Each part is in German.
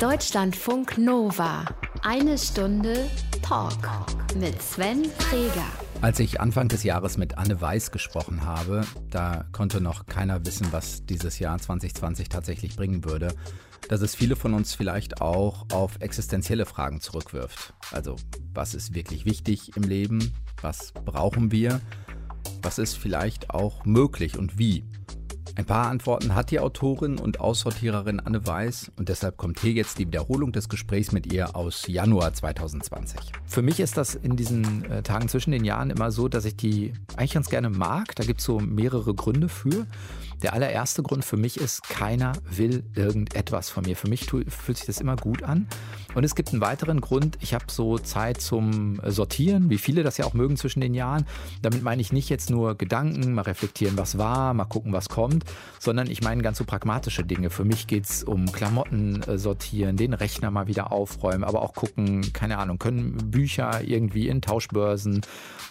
Deutschlandfunk Nova. Eine Stunde Talk mit Sven Freger. Als ich Anfang des Jahres mit Anne Weiß gesprochen habe, da konnte noch keiner wissen, was dieses Jahr 2020 tatsächlich bringen würde. Dass es viele von uns vielleicht auch auf existenzielle Fragen zurückwirft. Also, was ist wirklich wichtig im Leben? Was brauchen wir? Was ist vielleicht auch möglich und wie? Ein paar Antworten hat die Autorin und Aussortiererin Anne Weiß und deshalb kommt hier jetzt die Wiederholung des Gesprächs mit ihr aus Januar 2020. Für mich ist das in diesen äh, Tagen zwischen den Jahren immer so, dass ich die eigentlich ganz gerne mag. Da gibt es so mehrere Gründe für. Der allererste Grund für mich ist, keiner will irgendetwas von mir. Für mich fühlt sich das immer gut an. Und es gibt einen weiteren Grund, ich habe so Zeit zum Sortieren, wie viele das ja auch mögen zwischen den Jahren. Damit meine ich nicht jetzt nur Gedanken, mal reflektieren, was war, mal gucken, was kommt, sondern ich meine ganz so pragmatische Dinge. Für mich geht es um Klamotten äh, sortieren, den Rechner mal wieder aufräumen, aber auch gucken, keine Ahnung, können Bücher irgendwie in Tauschbörsen.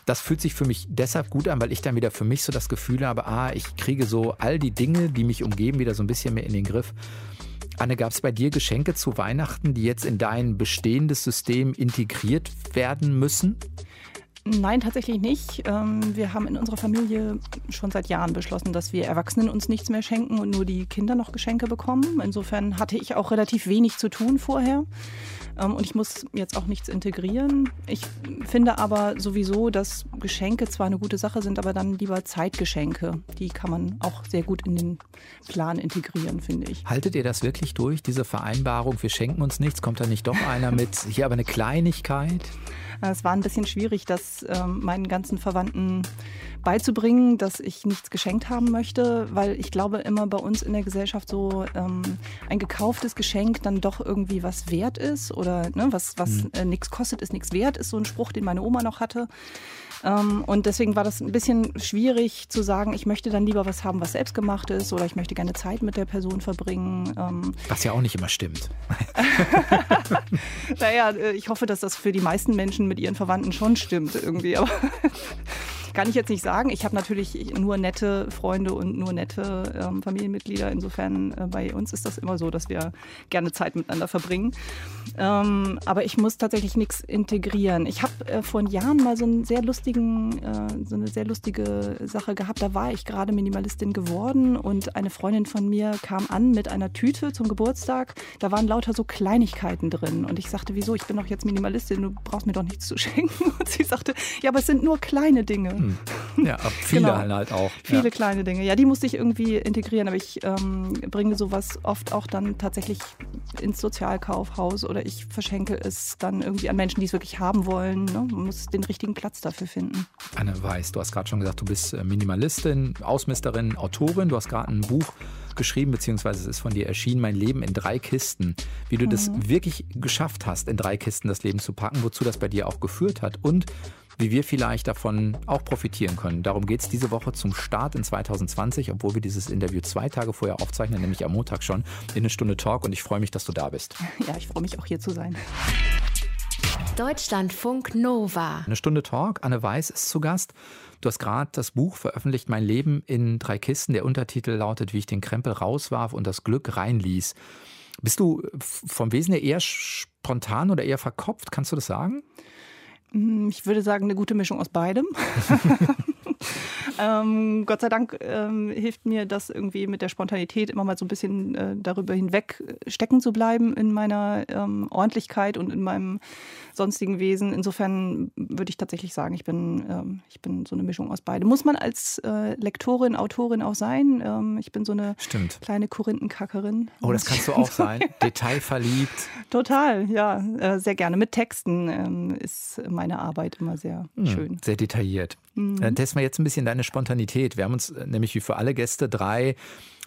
Das fühlt sich für mich deshalb gut an, weil ich dann wieder für mich so das Gefühl habe, ah, ich kriege so all die Dinge, die mich umgeben, wieder so ein bisschen mehr in den Griff. Anne, gab es bei dir Geschenke zu Weihnachten, die jetzt in dein bestehendes System integriert werden müssen? Nein, tatsächlich nicht. Ähm, wir haben in unserer Familie schon seit Jahren beschlossen, dass wir Erwachsenen uns nichts mehr schenken und nur die Kinder noch Geschenke bekommen. Insofern hatte ich auch relativ wenig zu tun vorher. Ähm, und ich muss jetzt auch nichts integrieren. Ich finde aber sowieso, dass Geschenke zwar eine gute Sache sind, aber dann lieber Zeitgeschenke. Die kann man auch sehr gut in den Plan integrieren, finde ich. Haltet ihr das wirklich durch, diese Vereinbarung, wir schenken uns nichts? Kommt da nicht doch einer mit, hier aber eine Kleinigkeit? Es war ein bisschen schwierig, das ähm, meinen ganzen Verwandten beizubringen, dass ich nichts geschenkt haben möchte, weil ich glaube immer bei uns in der Gesellschaft so ähm, ein gekauftes Geschenk dann doch irgendwie was wert ist oder ne, was, was mhm. äh, nichts kostet, ist nichts wert, ist so ein Spruch, den meine Oma noch hatte. Ähm, und deswegen war das ein bisschen schwierig zu sagen, ich möchte dann lieber was haben, was selbst gemacht ist oder ich möchte gerne Zeit mit der Person verbringen. Ähm. Was ja auch nicht immer stimmt. naja, äh, ich hoffe, dass das für die meisten Menschen mit ihren Verwandten schon stimmt irgendwie. Aber kann ich jetzt nicht sagen. Ich habe natürlich nur nette Freunde und nur nette ähm, Familienmitglieder. Insofern äh, bei uns ist das immer so, dass wir gerne Zeit miteinander verbringen. Ähm, aber ich muss tatsächlich nichts integrieren. Ich habe äh, vor Jahren mal so einen sehr lustigen, äh, so eine sehr lustige Sache gehabt. Da war ich gerade Minimalistin geworden und eine Freundin von mir kam an mit einer Tüte zum Geburtstag. Da waren lauter so Kleinigkeiten drin. Und ich sagte, wieso? Ich bin doch jetzt Minimalistin, du brauchst mir doch nichts zu schenken. Und sie sagte, ja, aber es sind nur kleine Dinge. Ja, viele genau. halt auch. Viele ja. kleine Dinge. Ja, die musste ich irgendwie integrieren, aber ich ähm, bringe sowas oft auch dann tatsächlich ins Sozialkaufhaus oder ich verschenke es dann irgendwie an Menschen, die es wirklich haben wollen. Ne? Man muss den richtigen Platz dafür finden. Anne Weiß, du hast gerade schon gesagt, du bist äh, Minimalistin, Ausmisterin, Autorin. Du hast gerade ein Buch geschrieben, beziehungsweise es ist von dir erschienen, Mein Leben in drei Kisten. Wie du mhm. das wirklich geschafft hast, in drei Kisten das Leben zu packen, wozu das bei dir auch geführt hat und wie wir vielleicht davon auch profitieren können. Darum geht es diese Woche zum Start in 2020, obwohl wir dieses Interview zwei Tage vorher aufzeichnen, nämlich am Montag schon, in eine Stunde Talk. Und ich freue mich, dass du da bist. Ja, ich freue mich auch hier zu sein. Deutschlandfunk Nova. Eine Stunde Talk. Anne Weiß ist zu Gast. Du hast gerade das Buch veröffentlicht, Mein Leben in drei Kisten. Der Untertitel lautet, wie ich den Krempel rauswarf und das Glück reinließ. Bist du vom Wesen her eher spontan oder eher verkopft? Kannst du das sagen? Hm, ich würde sagen, eine gute Mischung aus beidem. ähm, Gott sei Dank ähm, hilft mir das irgendwie mit der Spontanität immer mal so ein bisschen äh, darüber hinweg stecken zu bleiben in meiner ähm, Ordentlichkeit und in meinem sonstigen Wesen. Insofern würde ich tatsächlich sagen, ich bin, ähm, ich bin so eine Mischung aus beidem. Muss man als äh, Lektorin, Autorin auch sein. Ähm, ich bin so eine Stimmt. kleine Korinthenkackerin. Oh, das kannst du auch sein. Detailverliebt. Total, ja. Äh, sehr gerne. Mit Texten ähm, ist meine Arbeit immer sehr hm, schön. Sehr detailliert. Mhm. Dann testen wir jetzt ein bisschen deine Spontanität. Wir haben uns äh, nämlich wie für alle Gäste drei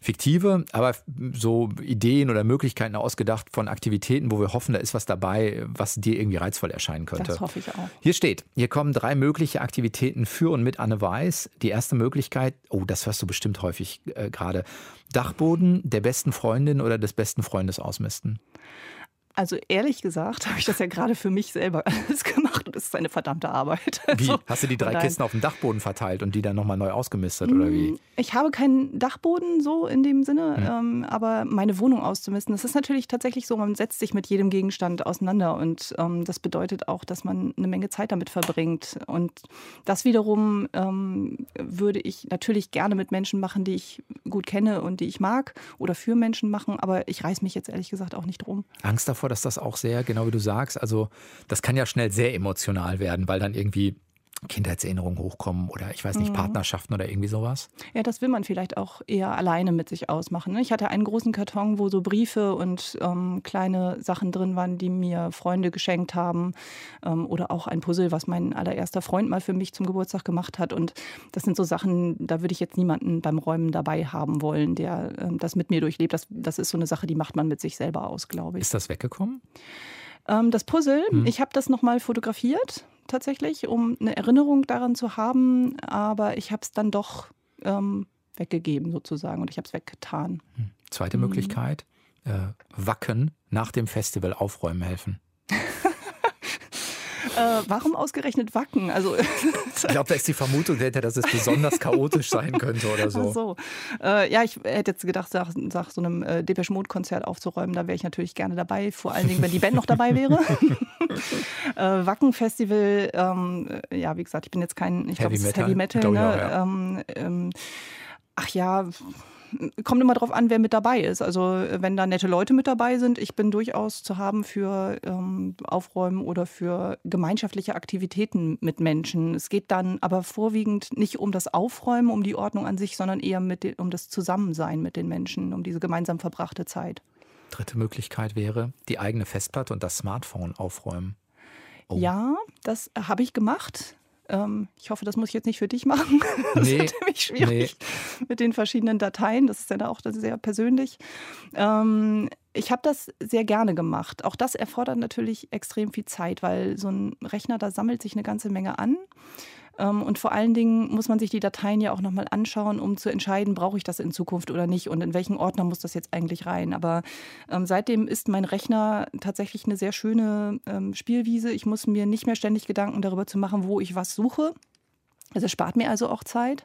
fiktive, aber so Ideen oder Möglichkeiten ausgedacht von Aktivitäten, wo wir hoffen, da ist was dabei, was dir irgendwie reizvoll erscheinen könnte. Das hoffe ich auch. Hier steht, hier kommen drei mögliche Aktivitäten für und mit Anne Weiß. Die erste Möglichkeit, oh, das hörst du bestimmt häufig äh, gerade, Dachboden der besten Freundin oder des besten Freundes ausmisten. Also ehrlich gesagt habe ich das ja gerade für mich selber alles gemacht und es ist eine verdammte Arbeit. Wie? Also, Hast du die drei. Kisten auf dem Dachboden verteilt und die dann nochmal neu ausgemistet oder wie? Ich habe keinen Dachboden so in dem Sinne, ähm, aber meine Wohnung auszumisten, das ist natürlich tatsächlich so, man setzt sich mit jedem Gegenstand auseinander und ähm, das bedeutet auch, dass man eine Menge Zeit damit verbringt. Und das wiederum ähm, würde ich natürlich gerne mit Menschen machen, die ich gut kenne und die ich mag oder für Menschen machen, aber ich reiß mich jetzt ehrlich gesagt auch nicht drum. Angst davor, dass das auch sehr, genau wie du sagst, also das kann ja schnell sehr emotional werden, weil dann irgendwie Kindheitserinnerungen hochkommen oder ich weiß nicht, Partnerschaften oder irgendwie sowas. Ja, das will man vielleicht auch eher alleine mit sich ausmachen. ne? Ich hatte einen großen Karton, wo so Briefe und ähm, kleine Sachen drin waren, die mir Freunde geschenkt haben. Ähm, oder auch ein Puzzle, was mein allererster Freund mal für mich zum Geburtstag gemacht hat. Und das sind so Sachen, da würde ich jetzt niemanden beim Räumen dabei haben wollen, der ähm, das mit mir durchlebt. Das, das ist so eine Sache, die macht man mit sich selber aus, glaube ich. Ist das weggekommen? Ähm, das Puzzle, Hm. ich habe das nochmal fotografiert, tatsächlich, um eine Erinnerung daran zu haben. Aber ich habe es dann doch ähm, weggegeben, sozusagen. Und ich habe es weggetan. Zweite Mhm. Möglichkeit, äh, Wacken nach dem Festival aufräumen helfen. Äh, warum ausgerechnet Wacken? Also, Ich glaube, da ist die Vermutung dahinter, dass es besonders chaotisch sein könnte oder so. Ach so. Äh, ja, ich hätte jetzt gedacht, nach, nach so einem äh, Depeche Mode Konzert aufzuräumen, da wäre ich natürlich gerne dabei, vor allen Dingen, wenn die Band noch dabei wäre. äh, Wacken Festival, ähm, äh, ja, wie gesagt, ich bin jetzt kein, ich glaube, es ist Metal? Heavy Metal. Ne? auch, ja. ähm, ähm, ach ja. Kommt immer drauf an, wer mit dabei ist. Also wenn da nette Leute mit dabei sind, ich bin durchaus zu haben für ähm, Aufräumen oder für gemeinschaftliche Aktivitäten mit Menschen. Es geht dann aber vorwiegend nicht um das Aufräumen, um die Ordnung an sich, sondern eher den, um das Zusammensein mit den Menschen, um diese gemeinsam verbrachte Zeit. Dritte Möglichkeit wäre, die eigene Festplatte und das Smartphone aufräumen. Oh. Ja, das habe ich gemacht. Ähm, ich hoffe, das muss ich jetzt nicht für dich machen. Das Nee, ist nämlich schwierig mit den verschiedenen Dateien. Das ist ja auch sehr persönlich. Ähm, ich habe das sehr gerne gemacht. Auch das erfordert natürlich extrem viel Zeit, weil so ein Rechner, da sammelt sich eine ganze Menge an. Ähm, Und vor allen Dingen muss man sich die Dateien ja auch nochmal anschauen, um zu entscheiden, brauche ich das in Zukunft oder nicht und in welchen Ordner muss das jetzt eigentlich rein. Aber ähm, seitdem ist mein Rechner tatsächlich eine sehr schöne ähm, Spielwiese. Ich muss mir nicht mehr ständig Gedanken darüber zu machen, wo ich was suche. Also es spart mir also auch Zeit.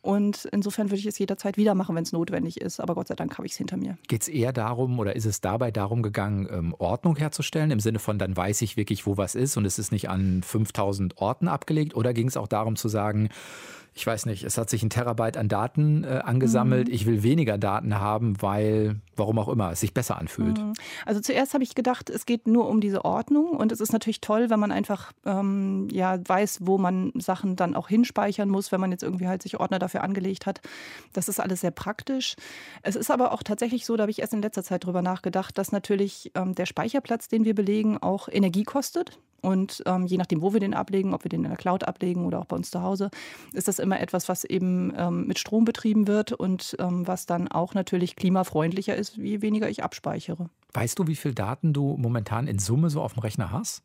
Und insofern würde ich es jederzeit wieder machen, wenn es notwendig ist. Aber Gott sei Dank habe ich es hinter mir. Geht es eher darum oder ist es dabei darum gegangen, ähm, Ordnung herzustellen, im Sinne von, dann weiß ich wirklich, wo was ist und es ist nicht an 5000 Orten abgelegt? Oder ging es auch darum zu sagen, ich weiß nicht, es hat sich ein Terabyte an Daten äh, angesammelt, ich will weniger Daten haben, weil, warum auch immer, es sich besser anfühlt? Also zuerst habe ich gedacht, es geht nur um diese Ordnung und es ist natürlich toll, wenn man einfach ähm, ja weiß, wo man Sachen dann auch hinspeichern muss, wenn man jetzt irgendwie halt sich Ordner dafür angelegt hat. Das ist alles sehr praktisch. Es ist aber auch tatsächlich so, da habe ich erst in letzter Zeit drüber nachgedacht, dass natürlich ähm, der Speicherplatz, den wir belegen, auch Energie kostet. Und ähm, je nachdem, wo wir den ablegen, ob wir den in der Cloud ablegen oder auch bei uns zu Hause, ist das immer etwas, was eben ähm, mit Strom betrieben wird und ähm, was dann auch natürlich klimafreundlicher ist, je weniger ich abspeichere. Weißt du, wie viel Daten du momentan in Summe so auf dem Rechner hast?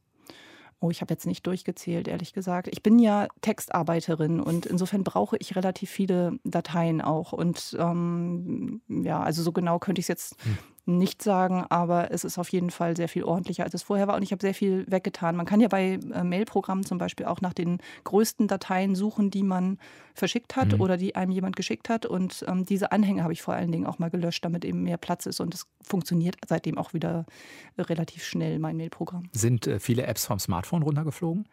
Oh, ich habe jetzt nicht durchgezählt, ehrlich gesagt. Ich bin ja Textarbeiterin und insofern brauche ich relativ viele Dateien auch. Und ähm, ja, also so genau könnte ich es jetzt nicht sagen, aber es ist auf jeden Fall sehr viel ordentlicher, als es vorher war. Und ich habe sehr viel weggetan. Man kann ja bei äh, Mailprogrammen zum Beispiel auch nach den größten Dateien suchen, die man verschickt hat oder die einem jemand geschickt hat. Und ähm, diese Anhänge habe ich vor allen Dingen auch mal gelöscht, damit eben mehr Platz ist. Und es funktioniert seitdem auch wieder äh, relativ schnell, mein Mailprogramm. Sind äh, viele Apps vom Smartphone runtergeflogen?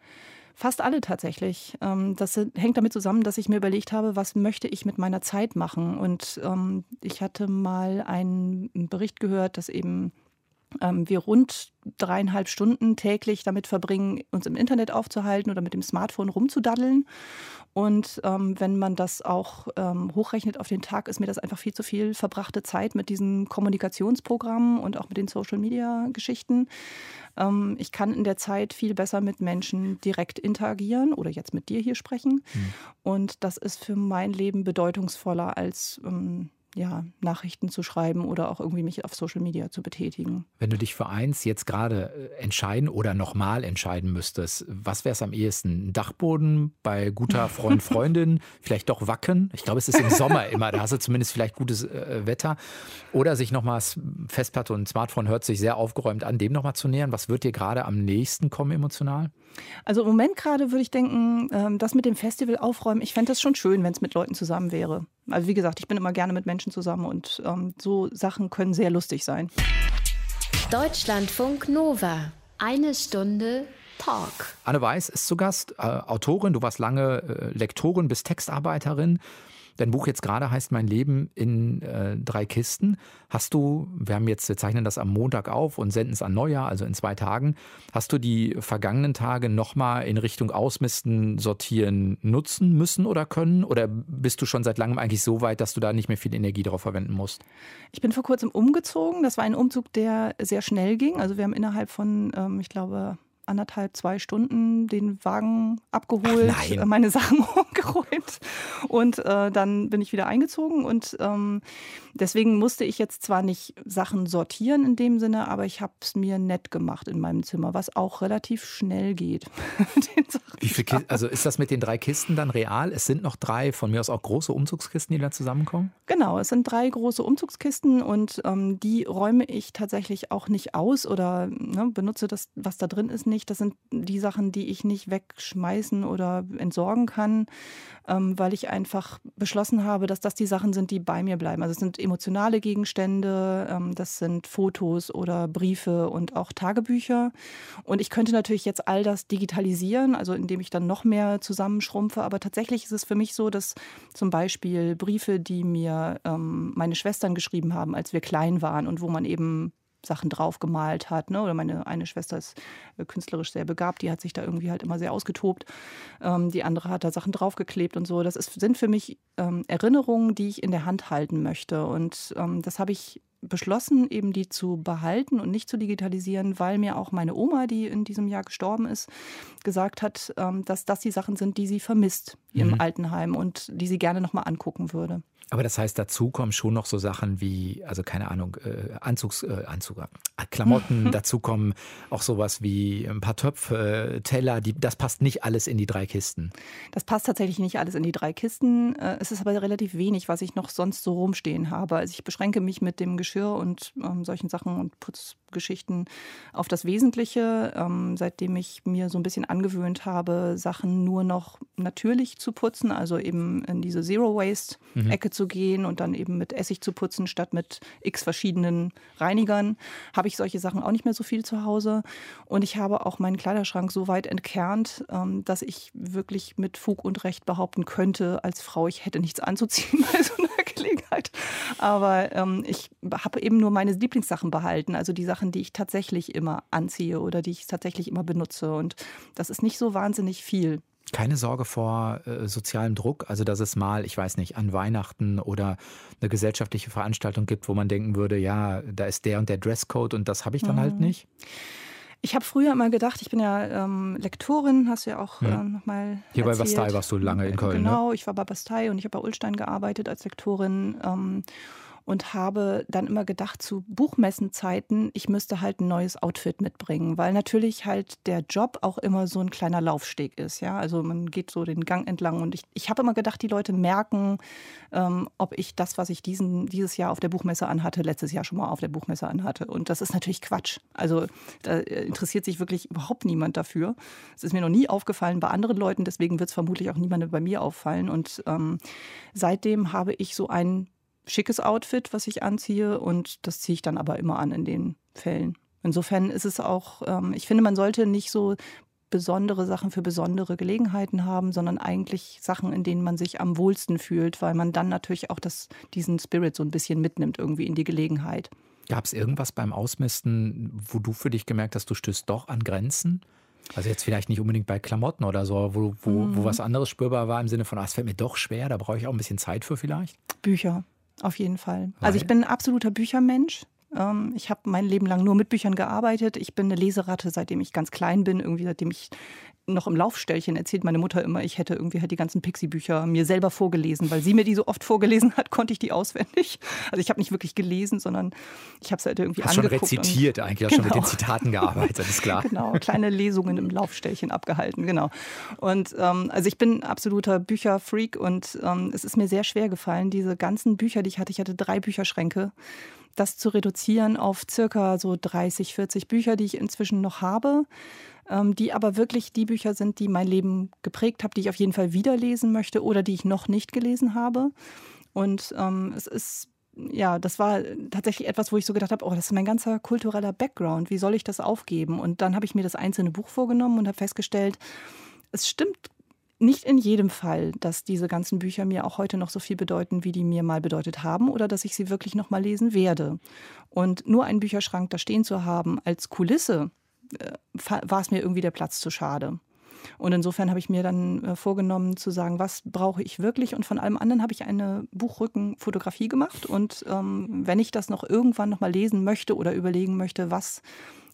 Fast alle tatsächlich. Ähm, Das hängt damit zusammen, dass ich mir überlegt habe, was möchte ich mit meiner Zeit machen. Und ähm, ich hatte mal einen Bericht gehört, dass eben ähm, wir rund dreieinhalb Stunden täglich damit verbringen, uns im Internet aufzuhalten oder mit dem Smartphone rumzudaddeln. Und ähm, wenn man das auch ähm, hochrechnet auf den Tag, ist mir das einfach viel zu viel verbrachte Zeit mit diesen Kommunikationsprogrammen und auch mit den Social-Media-Geschichten. Ähm, ich kann in der Zeit viel besser mit Menschen direkt interagieren oder jetzt mit dir hier sprechen. Und das ist für mein Leben bedeutungsvoller als ähm, ja, Nachrichten zu schreiben oder auch irgendwie mich auf Social Media zu betätigen. Wenn du dich für eins jetzt gerade äh, entscheiden oder nochmal entscheiden müsstest, was wäre es am ehesten? Ein Dachboden bei guter Freund, Freundin, vielleicht doch Wacken? Ich glaube, es ist im Sommer immer, da hast du zumindest vielleicht gutes äh, Wetter. Oder sich nochmal Festplatte und Smartphone hört sich sehr aufgeräumt an, dem nochmal zu nähern. Was wird dir gerade am nächsten kommen emotional? Also im Moment gerade würde ich denken, ähm, das mit dem Festival aufräumen, ich fände das schon schön, wenn es mit Leuten zusammen wäre. Also wie gesagt, ich bin immer gerne mit Menschen zusammen und ähm, so Sachen können sehr lustig sein. Deutschlandfunk Nova. Eine Stunde Talk. Anne Weiß ist zu Gast, äh, Autorin, du warst lange äh, Lektorin bis Textarbeiterin. Dein Buch jetzt gerade heißt Mein Leben in äh, drei Kisten. Hast du, wir haben jetzt, wir zeichnen das am Montag auf und senden es an Neujahr, also in zwei Tagen. Hast du die vergangenen Tage nochmal in Richtung Ausmisten, Sortieren nutzen müssen oder können? Oder bist du schon seit langem eigentlich so weit, dass du da nicht mehr viel Energie darauf verwenden musst? Ich bin vor kurzem umgezogen. Das war ein Umzug, der sehr schnell ging. Also wir haben innerhalb von, ähm, ich glaube, anderthalb, zwei Stunden den Wagen abgeholt, Ach, meine Sachen umgeräumt und äh, dann bin ich wieder eingezogen und ähm, deswegen musste ich jetzt zwar nicht Sachen sortieren in dem Sinne, aber ich habe es mir nett gemacht in meinem Zimmer, was auch relativ schnell geht. Wie viel Kisten, also ist das mit den drei Kisten dann real? Es sind noch drei, von mir aus auch große Umzugskisten, die da zusammenkommen? Genau, es sind drei große Umzugskisten und ähm, die räume ich tatsächlich auch nicht aus oder ne, benutze das, was da drin ist, nicht. Das sind die Sachen, die ich nicht wegschmeißen oder entsorgen kann, ähm, weil ich einfach beschlossen habe, dass das die Sachen sind, die bei mir bleiben. Also es sind emotionale Gegenstände, ähm, das sind Fotos oder Briefe und auch Tagebücher. Und ich könnte natürlich jetzt all das digitalisieren, also indem ich dann noch mehr zusammenschrumpfe. Aber tatsächlich ist es für mich so, dass zum Beispiel Briefe, die mir ähm, meine Schwestern geschrieben haben, als wir klein waren und wo man eben Sachen drauf gemalt hat. Ne? Oder meine eine Schwester ist äh, künstlerisch sehr begabt, die hat sich da irgendwie halt immer sehr ausgetobt. Ähm, die andere hat da Sachen draufgeklebt und so. Das ist, sind für mich ähm, Erinnerungen, die ich in der Hand halten möchte. Und ähm, das habe ich beschlossen, eben die zu behalten und nicht zu digitalisieren, weil mir auch meine Oma, die in diesem Jahr gestorben ist, gesagt hat, ähm, dass das die Sachen sind, die sie vermisst im mhm. Altenheim und die sie gerne nochmal angucken würde. Aber das heißt, dazu kommen schon noch so Sachen wie, also keine Ahnung, äh, Anzugs, äh, Anzug, äh, Klamotten, dazu kommen auch sowas wie ein paar Töpfe, äh, Teller, die, das passt nicht alles in die drei Kisten. Das passt tatsächlich nicht alles in die drei Kisten. Äh, es ist aber relativ wenig, was ich noch sonst so rumstehen habe. Also ich beschränke mich mit dem Geschirr und ähm, solchen Sachen und Putzgeschichten auf das Wesentliche, ähm, seitdem ich mir so ein bisschen angewöhnt habe, Sachen nur noch natürlich zu putzen, also eben in diese Zero-Waste-Ecke mhm. zu gehen und dann eben mit Essig zu putzen statt mit x verschiedenen Reinigern, habe ich solche Sachen auch nicht mehr so viel zu Hause. Und ich habe auch meinen Kleiderschrank so weit entkernt, ähm, dass ich wirklich mit Fug und Recht behaupten könnte, als Frau, ich hätte nichts anzuziehen bei so einer Gelegenheit. Aber ähm, ich habe eben nur meine Lieblingssachen behalten, also die Sachen, die ich tatsächlich immer anziehe oder die ich tatsächlich immer benutze. Und das ist nicht so wahnsinnig viel. Keine Sorge vor äh, sozialem Druck, also dass es mal, ich weiß nicht, an Weihnachten oder eine gesellschaftliche Veranstaltung gibt, wo man denken würde, ja, da ist der und der Dresscode und das habe ich dann halt mhm. halt nicht. Ich habe früher immer gedacht, ich bin ja ähm, Lektorin, hast du ja auch ja. äh, nochmal. Hier erzählt. bei Bastei warst du lange in Köln. Ne? Genau, ne? ich war bei Bastei und ich habe bei Ulstein gearbeitet als Lektorin. Ähm, und habe dann immer gedacht, zu Buchmessenzeiten, ich müsste halt ein neues Outfit mitbringen, weil natürlich halt der Job auch immer so ein kleiner Laufsteg ist. Ja? Also man geht so den Gang entlang und ich, ich habe immer gedacht, die Leute merken, ähm, ob ich das, was ich diesen, dieses Jahr auf der Buchmesse anhatte, letztes Jahr schon mal auf der Buchmesse anhatte. Und das ist natürlich Quatsch. Also da interessiert sich wirklich überhaupt niemand dafür. Es ist mir noch nie aufgefallen bei anderen Leuten, deswegen wird es vermutlich auch niemandem bei mir auffallen. Und ähm, seitdem habe ich so ein schickes Outfit, was ich anziehe und das ziehe ich dann aber immer an in den Fällen. Insofern ist es auch, ähm, ich finde, man sollte nicht so besondere Sachen für besondere Gelegenheiten haben, sondern eigentlich Sachen, in denen man sich am wohlsten fühlt, weil man dann natürlich auch das, diesen Spirit so ein bisschen mitnimmt irgendwie in die Gelegenheit. Gab es irgendwas beim Ausmisten, wo du für dich gemerkt hast, du stößt doch an Grenzen? Also jetzt vielleicht nicht unbedingt bei Klamotten oder so, wo, wo, mhm. wo was anderes spürbar war im Sinne von, ah, es fällt mir doch schwer, da brauche ich auch ein bisschen Zeit für vielleicht? Bücher. Auf jeden Fall. Weil? Also ich bin ein absoluter Büchermensch. Ähm, ich habe mein Leben lang nur mit Büchern gearbeitet. Ich bin eine Leseratte, seitdem ich ganz klein bin, irgendwie seitdem ich noch im Laufstellchen erzählt meine Mutter immer, ich hätte irgendwie halt die ganzen Pixie-Bücher mir selber vorgelesen, weil sie mir die so oft vorgelesen hat, konnte ich die auswendig. Also ich habe nicht wirklich gelesen, sondern ich habe es halt irgendwie Hast angeguckt. schon rezitiert und, eigentlich, hast genau. schon mit den genau. Zitaten gearbeitet, ist klar. Genau, kleine Lesungen im Laufstellchen abgehalten, genau. Und ähm, also ich bin absoluter Bücherfreak und ähm, es ist mir sehr schwer gefallen, diese ganzen Bücher, die ich hatte, ich hatte drei Bücherschränke, das zu reduzieren auf circa so 30, 40 Bücher, die ich inzwischen noch habe ähm, die aber wirklich die Bücher sind, die mein Leben geprägt haben, die ich auf jeden Fall wieder lesen möchte oder die ich noch nicht gelesen habe. Und ähm, es ist ja, das war tatsächlich etwas, wo ich so gedacht habe, oh, das ist mein ganzer kultureller Background. Wie soll ich das aufgeben? Und dann habe ich mir das einzelne Buch vorgenommen und habe festgestellt, es stimmt nicht in jedem Fall, dass diese ganzen Bücher mir auch heute noch so viel bedeuten, wie die mir mal bedeutet haben oder dass ich sie wirklich noch mal lesen werde. Und nur einen Bücherschrank da stehen zu haben als Kulisse, äh, war es mir irgendwie der Platz zu schade. Und insofern habe ich mir dann äh, vorgenommen zu sagen, was brauche ich wirklich? Und von allem anderen habe ich eine Buchrückenfotografie gemacht. Und ähm, wenn ich das noch irgendwann noch mal lesen möchte oder überlegen möchte, was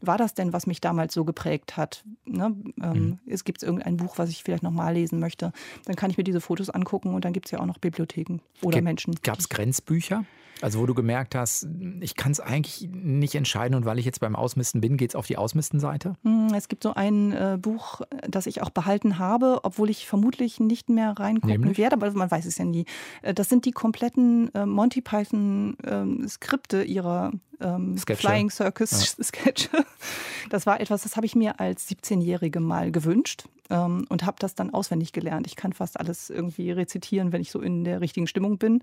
war das denn, was mich damals so geprägt hat? Ne? Ähm, mhm. Es gibt irgendein Buch, was ich vielleicht noch mal lesen möchte, dann kann ich mir diese Fotos angucken und dann gibt es ja auch noch Bibliotheken oder G Menschen. Gab es Grenzbücher? Also wo du gemerkt hast, ich kann es eigentlich nicht entscheiden und weil ich jetzt beim Ausmisten bin, geht es auf die Ausmistenseite? Hm, es gibt so ein äh, Buch, das ich auch behalten habe, obwohl ich vermutlich nicht mehr reingucken werde, aber man weiß es ja nie. Äh, das sind die kompletten äh, Monty Python äh, Skripte ihrer ähm, Flying Circus ja. Sketche. Das war etwas, das habe ich mir als 17-Jährige mal gewünscht ähm, und habe das dann auswendig gelernt. Ich kann fast alles irgendwie rezitieren, wenn ich so in der richtigen Stimmung bin.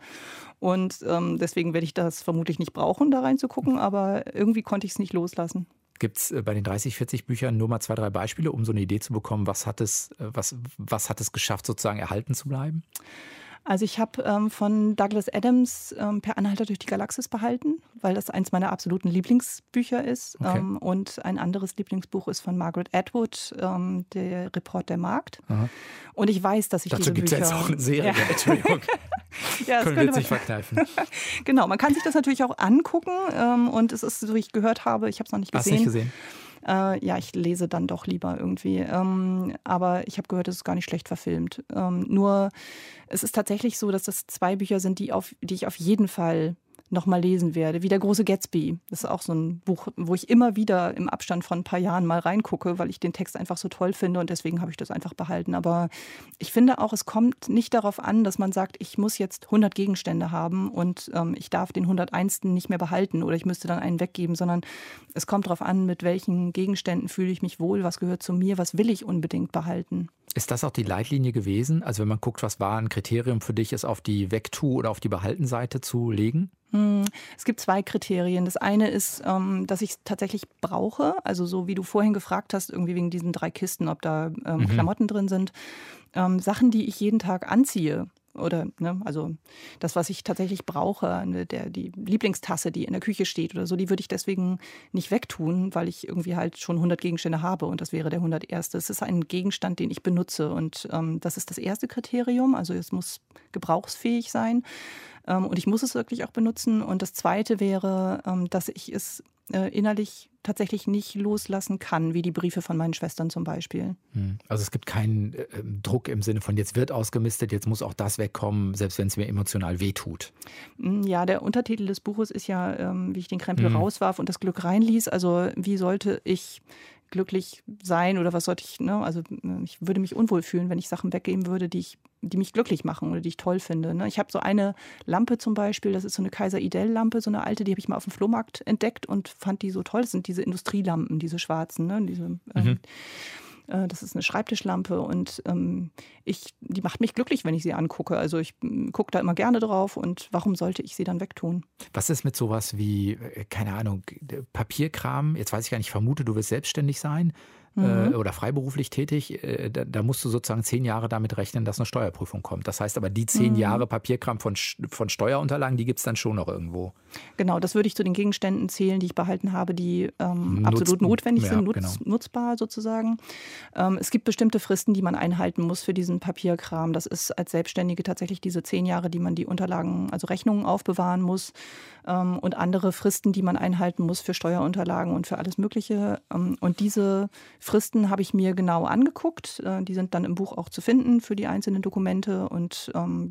Und ähm, deswegen werde ich das vermutlich nicht brauchen, da reinzugucken, aber irgendwie konnte ich es nicht loslassen. Gibt es äh, bei den 30, 40 Büchern nur mal zwei, drei Beispiele, um so eine Idee zu bekommen, was hat es, äh, was, was hat es geschafft, sozusagen erhalten zu bleiben? Also ich habe ähm, von Douglas Adams ähm, Per Anhalter durch die Galaxis behalten, weil das eins meiner absoluten Lieblingsbücher ist. Okay. Ähm, und ein anderes Lieblingsbuch ist von Margaret Atwood, ähm, Der Report der Markt. Aha. Und ich weiß, dass ich Dazu diese Bücher... Dazu gibt es ja jetzt auch eine Serie, ja. Entschuldigung. ja, das Können wir jetzt nicht verkneifen. genau, man kann sich das natürlich auch angucken. Ähm, und es ist, so wie ich gehört habe, ich habe es noch nicht gesehen. Hast nicht gesehen? Äh, ja, ich lese dann doch lieber irgendwie. Ähm, aber ich habe gehört, es ist gar nicht schlecht verfilmt. Ähm, nur es ist tatsächlich so, dass das zwei Bücher sind, die, auf, die ich auf jeden Fall nochmal lesen werde. Wie der große Gatsby. Das ist auch so ein Buch, wo ich immer wieder im Abstand von ein paar Jahren mal reingucke, weil ich den Text einfach so toll finde und deswegen habe ich das einfach behalten. Aber ich finde auch, es kommt nicht darauf an, dass man sagt, ich muss jetzt 100 Gegenstände haben und ähm, ich darf den 101. nicht mehr behalten oder ich müsste dann einen weggeben, sondern es kommt darauf an, mit welchen Gegenständen fühle ich mich wohl, was gehört zu mir, was will ich unbedingt behalten. Ist das auch die Leitlinie gewesen? Also wenn man guckt, was war ein Kriterium für dich, es auf die Wegtu- oder auf die Behaltenseite zu legen? Hm, es gibt zwei Kriterien. Das eine ist, ähm, dass ich es tatsächlich brauche. Also so wie du vorhin gefragt hast, irgendwie wegen diesen drei Kisten, ob da ähm, mhm. Klamotten drin sind. Ähm, Sachen, die ich jeden Tag anziehe oder ne, also das, was ich tatsächlich brauche, ne, der, die Lieblingstasse, die in der Küche steht oder so, die würde ich deswegen nicht wegtun, weil ich irgendwie halt schon 100 Gegenstände habe und das wäre der 101. Es ist ein Gegenstand, den ich benutze und ähm, das ist das erste Kriterium, also es muss gebrauchsfähig sein ähm, und ich muss es wirklich auch benutzen und das zweite wäre, ähm, dass ich es äh, innerlich tatsächlich nicht loslassen kann, wie die Briefe von meinen Schwestern zum Beispiel. Hm. Also es gibt keinen äh, Druck im Sinne von, jetzt wird ausgemistet, jetzt muss auch das wegkommen, selbst wenn es mir emotional wehtut. Hm, ja, der Untertitel des Buches ist ja, ähm, wie ich den Krempel hm. rauswarf und das Glück reinließ. Also wie sollte ich glücklich sein oder was sollte ich, ne? Also ich würde mich unwohl fühlen, wenn ich Sachen weggeben würde, die ich, die mich glücklich machen oder die ich toll finde. Ne? Ich habe so eine Lampe zum Beispiel, das ist so eine Kaiser Idell-Lampe, so eine alte, die habe ich mal auf dem Flohmarkt entdeckt und fand die so toll. Das sind diese Industrielampen, diese schwarzen, ne? Diese, ähm, mhm. Äh, das ist eine Schreibtischlampe und ähm, ich, die macht mich glücklich, wenn ich sie angucke. Also ich gucke da immer gerne drauf und warum sollte ich sie dann wegtun? Was ist mit sowas wie, äh, keine Ahnung, Papierkram? Jetzt weiß ich gar nicht, ich vermute, du wirst selbstständig sein. Mhm. äh, oder freiberuflich tätig, äh, da, da, musst du sozusagen zehn Jahre damit rechnen, dass eine Steuerprüfung kommt. Das heißt aber, die zehn mhm. Jahre Papierkram von, von Steuerunterlagen, die gibt es dann schon noch irgendwo. Genau, das würde ich zu den Gegenständen zählen, die ich behalten habe, die ähm, Nutz, absolut notwendig ja, sind, nutz, genau. nutzbar sozusagen. Ähm, es gibt bestimmte Fristen, die man einhalten muss für diesen Papierkram. Das ist als Selbstständige tatsächlich diese zehn Jahre, die man die Unterlagen, also Rechnungen aufbewahren muss ähm, und andere Fristen, die man einhalten muss für Steuerunterlagen und für alles Mögliche. Ähm, und diese Fristen habe ich mir genau angeguckt. Äh, die sind dann im Buch auch zu finden für die einzelnen Dokumente. Und ähm,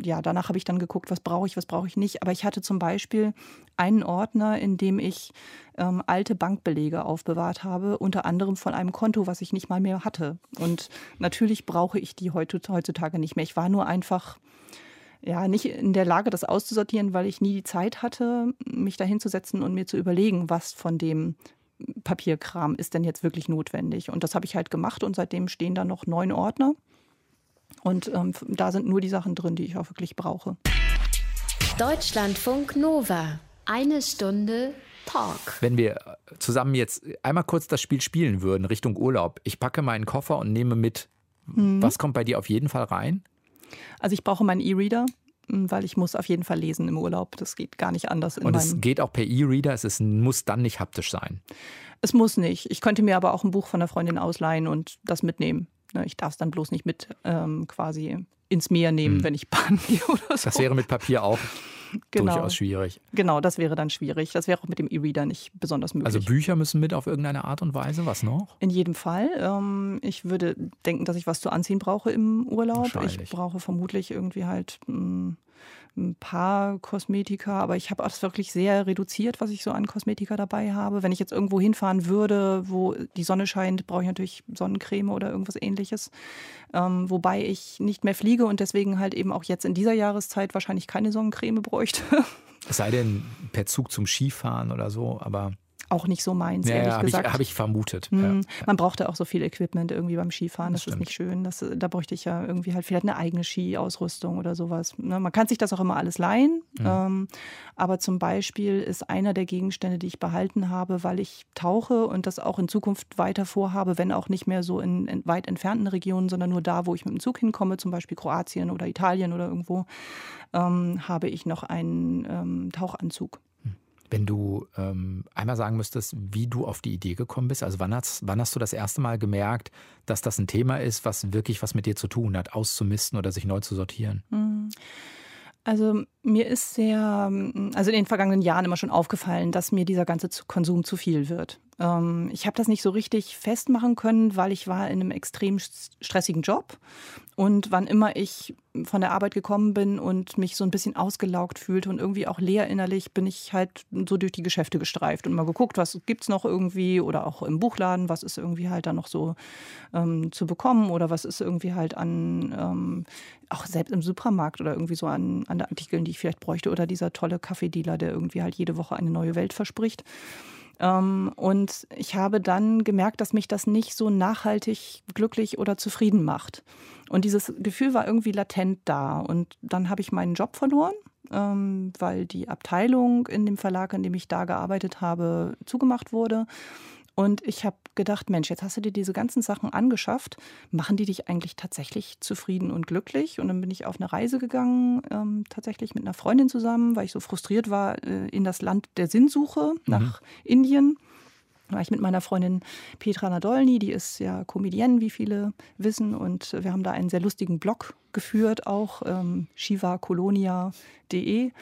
ja, danach habe ich dann geguckt, was brauche ich, was brauche ich nicht. Aber ich hatte zum Beispiel einen Ordner, in dem ich ähm, alte Bankbelege aufbewahrt habe, unter anderem von einem Konto, was ich nicht mal mehr hatte. Und natürlich brauche ich die heutzutage nicht mehr. Ich war nur einfach ja, nicht in der Lage, das auszusortieren, weil ich nie die Zeit hatte, mich da hinzusetzen und mir zu überlegen, was von dem Papierkram ist denn jetzt wirklich notwendig. Und das habe ich halt gemacht und seitdem stehen da noch neun Ordner. Und ähm, da sind nur die Sachen drin, die ich auch wirklich brauche. Deutschlandfunk Nova. Eine Stunde Talk. Wenn wir zusammen jetzt einmal kurz das Spiel spielen würden, Richtung Urlaub. Ich packe meinen Koffer und nehme mit. Mhm. Was kommt bei dir auf jeden Fall rein? Also ich brauche meinen E-Reader weil ich muss auf jeden Fall lesen im Urlaub. Das geht gar nicht anders. Und es geht auch per E-Reader, es ist, muss dann nicht haptisch sein. Es muss nicht. Ich könnte mir aber auch ein Buch von einer Freundin ausleihen und das mitnehmen. Ne, ich darf es dann bloß nicht mit ähm, quasi ins Meer nehmen, hm. wenn ich baden gehe oder so. Das wäre mit Papier auch genau. durchaus schwierig. Genau, das wäre dann schwierig. Das wäre auch mit dem E-Reader nicht besonders möglich. Also Bücher müssen mit auf irgendeine Art und Weise. Was noch? In jedem Fall. Ähm, ich würde denken, dass ich was zu anziehen brauche im Urlaub. Ich brauche vermutlich irgendwie halt hm, ein paar Kosmetika, aber ich habe das wirklich sehr reduziert, was ich so an Kosmetika dabei habe. Wenn ich jetzt irgendwo hinfahren würde, wo die Sonne scheint, brauche ich natürlich Sonnencreme oder irgendwas ähnliches. Ähm, wobei ich nicht mehr fliege und deswegen halt eben auch jetzt in dieser Jahreszeit wahrscheinlich keine Sonnencreme bräuchte. Es sei denn per Zug zum Skifahren oder so, aber auch nicht so meins, ja, ehrlich hab gesagt. Habe ich vermutet. Mhm. Ja. Man brauchte auch so viel Equipment irgendwie beim Skifahren. Das, das ist nicht schön. Das, da bräuchte ich ja irgendwie halt vielleicht eine eigene Skiausrüstung oder sowas. Ne? Man kann sich das auch immer alles leihen. Mhm. Ähm, aber zum Beispiel ist einer der Gegenstände, die ich behalten habe, weil ich tauche und das auch in Zukunft weiter vorhabe, wenn auch nicht mehr so in, in weit entfernten Regionen, sondern nur da, wo ich mit dem Zug hinkomme, zum Beispiel Kroatien oder Italien oder irgendwo, ähm, habe ich noch einen ähm, Tauchanzug. Wenn du ähm, einmal sagen müsstest, wie du auf die Idee gekommen bist, also wann hast, wann hast du das erste Mal gemerkt, dass das ein Thema ist, was wirklich was mit dir zu tun hat, auszumisten oder sich neu zu sortieren? Mhm. Also mir ist sehr, also in den vergangenen Jahren immer schon aufgefallen, dass mir dieser ganze Konsum zu viel wird. Ähm, ich habe das nicht so richtig festmachen können, weil ich war in einem extrem stressigen Job. Und wann immer ich von der Arbeit gekommen bin und mich so ein bisschen ausgelaugt fühlte und irgendwie auch leer innerlich, bin ich halt so durch die Geschäfte gestreift und mal geguckt, was gibt es noch irgendwie oder auch im Buchladen, was ist irgendwie halt da noch so ähm, zu bekommen oder was ist irgendwie halt an, ähm, auch selbst im Supermarkt oder irgendwie so an, an Artikeln, die ich vielleicht bräuchte oder dieser tolle Kaffeedealer, der irgendwie halt jede Woche eine neue Welt verspricht. Ähm, und ich habe dann gemerkt, dass mich das nicht so nachhaltig glücklich oder zufrieden macht. Und dieses Gefühl war irgendwie latent da. Und dann habe ich meinen Job verloren, ähm, weil die Abteilung in dem Verlag, in dem ich da gearbeitet habe, zugemacht wurde. Und ich habe gedacht, Mensch, jetzt hast du dir diese ganzen Sachen angeschafft. Machen die dich eigentlich tatsächlich zufrieden und glücklich? Und dann bin ich auf eine Reise gegangen, ähm, tatsächlich mit einer Freundin zusammen, weil ich so frustriert war, äh, in das Land der Sinnsuche nach mhm. Indien war ich mit meiner Freundin Petra Nadolny, die ist ja Comedienne, wie viele wissen, und wir haben da einen sehr lustigen Blog geführt, auch ähm, shivakolonia.de.